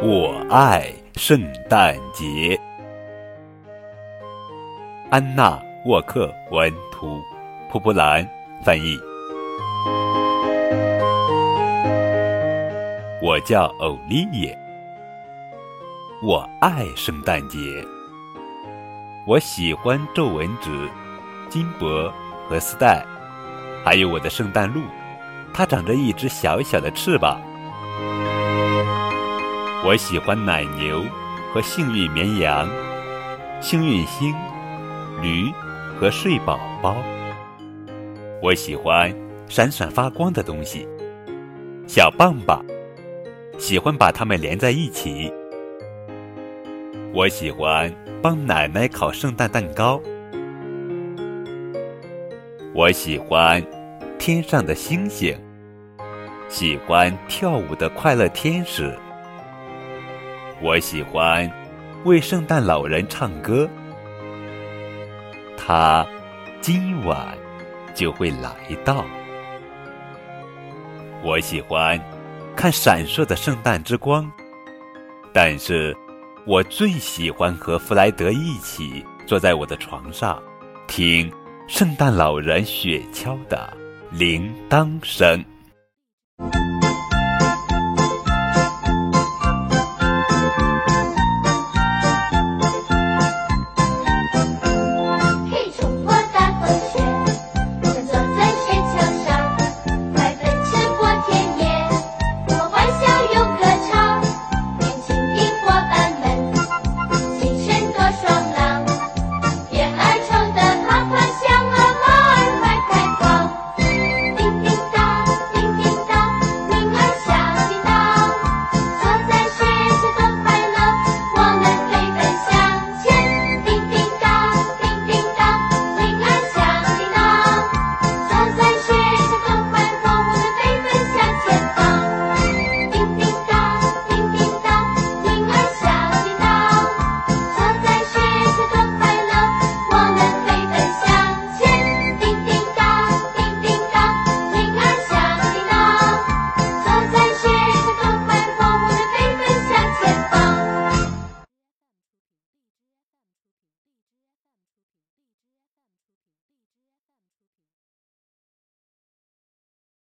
我爱圣诞节。安娜·沃克文图，蒲蒲兰翻译。我叫欧丽叶，我爱圣诞节。我喜欢皱纹纸、金箔和丝带，还有我的圣诞鹿，它长着一只小小的翅膀。我喜欢奶牛和幸运绵羊、幸运星、驴和睡宝宝。我喜欢闪闪发光的东西，小棒棒，喜欢把它们连在一起。我喜欢帮奶奶烤圣诞蛋糕。我喜欢天上的星星，喜欢跳舞的快乐天使。我喜欢为圣诞老人唱歌，他今晚就会来到。我喜欢看闪烁的圣诞之光，但是我最喜欢和弗莱德一起坐在我的床上，听圣诞老人雪橇的铃铛声。